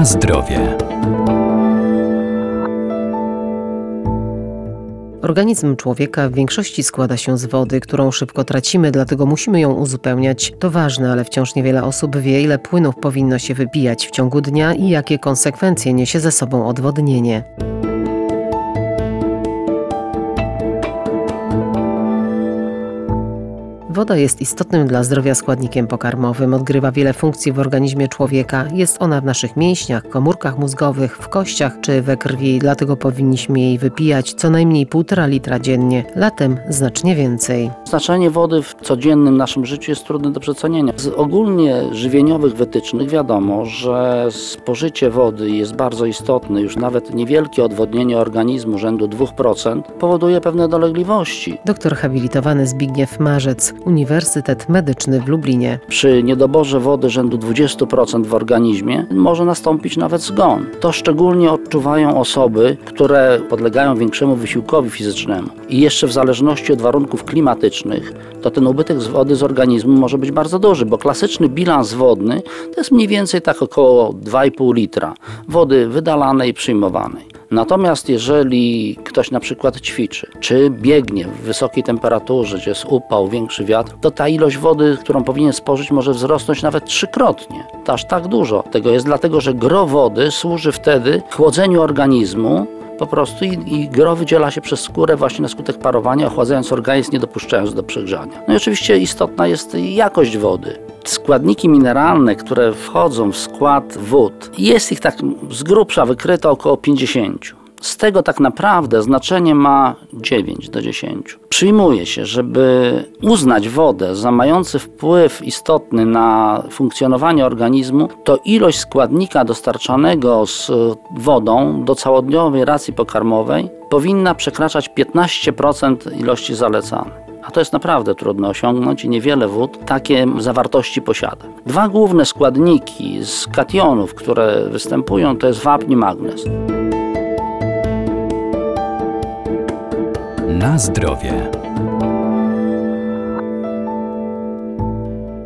Na zdrowie. Organizm człowieka w większości składa się z wody, którą szybko tracimy, dlatego musimy ją uzupełniać. To ważne, ale wciąż niewiele osób wie, ile płynów powinno się wypijać w ciągu dnia i jakie konsekwencje niesie ze sobą odwodnienie. Woda jest istotnym dla zdrowia składnikiem pokarmowym, odgrywa wiele funkcji w organizmie człowieka. Jest ona w naszych mięśniach, komórkach mózgowych, w kościach czy we krwi, dlatego powinniśmy jej wypijać co najmniej 1,5 litra dziennie, latem znacznie więcej. Znaczenie wody w codziennym naszym życiu jest trudne do przecenienia. Z ogólnie żywieniowych wytycznych wiadomo, że spożycie wody jest bardzo istotne. Już nawet niewielkie odwodnienie organizmu rzędu 2% powoduje pewne dolegliwości. Doktor habilitowany Zbigniew Marzec, Uniwersytet Medyczny w Lublinie. Przy niedoborze wody rzędu 20% w organizmie może nastąpić nawet zgon. To szczególnie odczuwają osoby, które podlegają większemu wysiłkowi fizycznemu. I jeszcze w zależności od warunków klimatycznych, to ten ubytek wody z organizmu może być bardzo duży, bo klasyczny bilans wodny to jest mniej więcej tak około 2,5 litra wody wydalanej i przyjmowanej. Natomiast jeżeli ktoś na przykład ćwiczy, czy biegnie w wysokiej temperaturze, gdzie jest upał, większy wiatr, to ta ilość wody, którą powinien spożyć, może wzrosnąć nawet trzykrotnie. To aż tak dużo tego jest, dlatego że gro wody służy wtedy chłodzeniu organizmu, po prostu i, i gro wydziela się przez skórę właśnie na skutek parowania, ochładzając organizm, nie dopuszczając do przegrzania. No i oczywiście istotna jest jakość wody. Składniki mineralne, które wchodzą w skład wód, jest ich tak z grubsza wykryto około 50. Z tego tak naprawdę znaczenie ma 9 do 10. Przyjmuje się, żeby uznać wodę za mający wpływ istotny na funkcjonowanie organizmu, to ilość składnika dostarczanego z wodą do całodniowej racji pokarmowej powinna przekraczać 15% ilości zalecanej. To jest naprawdę trudno osiągnąć i niewiele wód takie zawartości posiada. Dwa główne składniki z kationów, które występują, to jest wapń i magnez. Na zdrowie.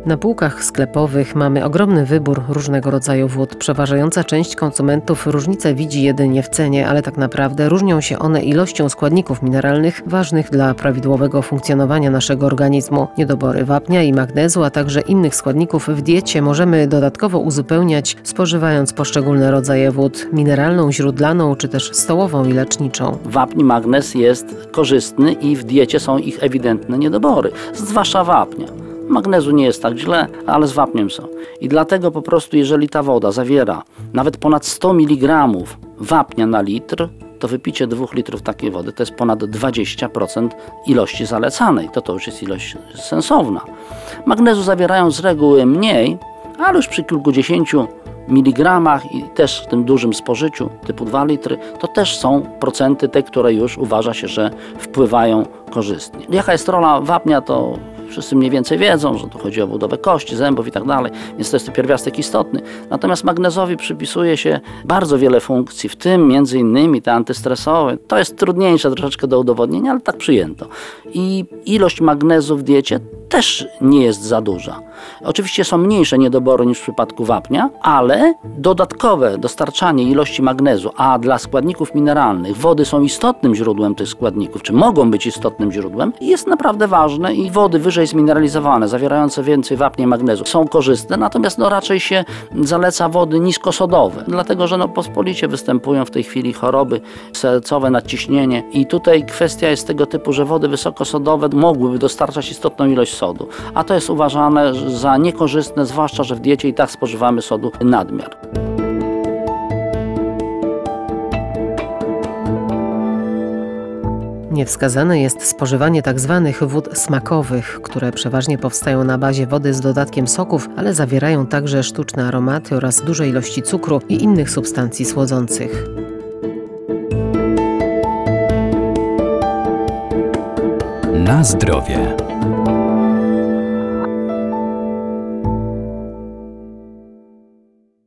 Na półkach sklepowych mamy ogromny wybór różnego rodzaju wód. Przeważająca część konsumentów różnicę widzi jedynie w cenie, ale tak naprawdę różnią się one ilością składników mineralnych ważnych dla prawidłowego funkcjonowania naszego organizmu. Niedobory wapnia i magnezu, a także innych składników w diecie możemy dodatkowo uzupełniać spożywając poszczególne rodzaje wód mineralną, źródlaną czy też stołową i leczniczą. Wapń magnez jest korzystny i w diecie są ich ewidentne niedobory, zwłaszcza wapnia. Magnezu nie jest tak źle, ale z wapniem są. I dlatego po prostu, jeżeli ta woda zawiera nawet ponad 100 mg wapnia na litr, to wypicie 2 litrów takiej wody to jest ponad 20% ilości zalecanej. To to już jest ilość sensowna. Magnezu zawierają z reguły mniej, ale już przy kilkudziesięciu miligramach i też w tym dużym spożyciu typu 2 litry, to też są procenty te, które już uważa się, że wpływają korzystnie. Jaka jest rola wapnia, to wszyscy mniej więcej wiedzą, że tu chodzi o budowę kości, zębów i tak dalej, więc to jest pierwiastek istotny. Natomiast magnezowi przypisuje się bardzo wiele funkcji, w tym między innymi te antystresowe. To jest trudniejsze troszeczkę do udowodnienia, ale tak przyjęto. I ilość magnezu w diecie też nie jest za duża. Oczywiście są mniejsze niedobory niż w przypadku wapnia, ale dodatkowe dostarczanie ilości magnezu, a dla składników mineralnych wody są istotnym źródłem tych składników, czy mogą być istotnym źródłem, jest naprawdę ważne i wody wyżej zmineralizowane, zawierające więcej wapnia i magnezu. Są korzystne, natomiast no raczej się zaleca wody niskosodowe, dlatego że no pospolicie występują w tej chwili choroby sercowe, nadciśnienie. I tutaj kwestia jest tego typu, że wody wysokosodowe mogłyby dostarczać istotną ilość sodu, a to jest uważane za niekorzystne, zwłaszcza, że w diecie i tak spożywamy sodu nadmiar. Niewskazane jest spożywanie tzw. Tak wód smakowych, które przeważnie powstają na bazie wody z dodatkiem soków, ale zawierają także sztuczne aromaty oraz duże ilości cukru i innych substancji słodzących. Na zdrowie.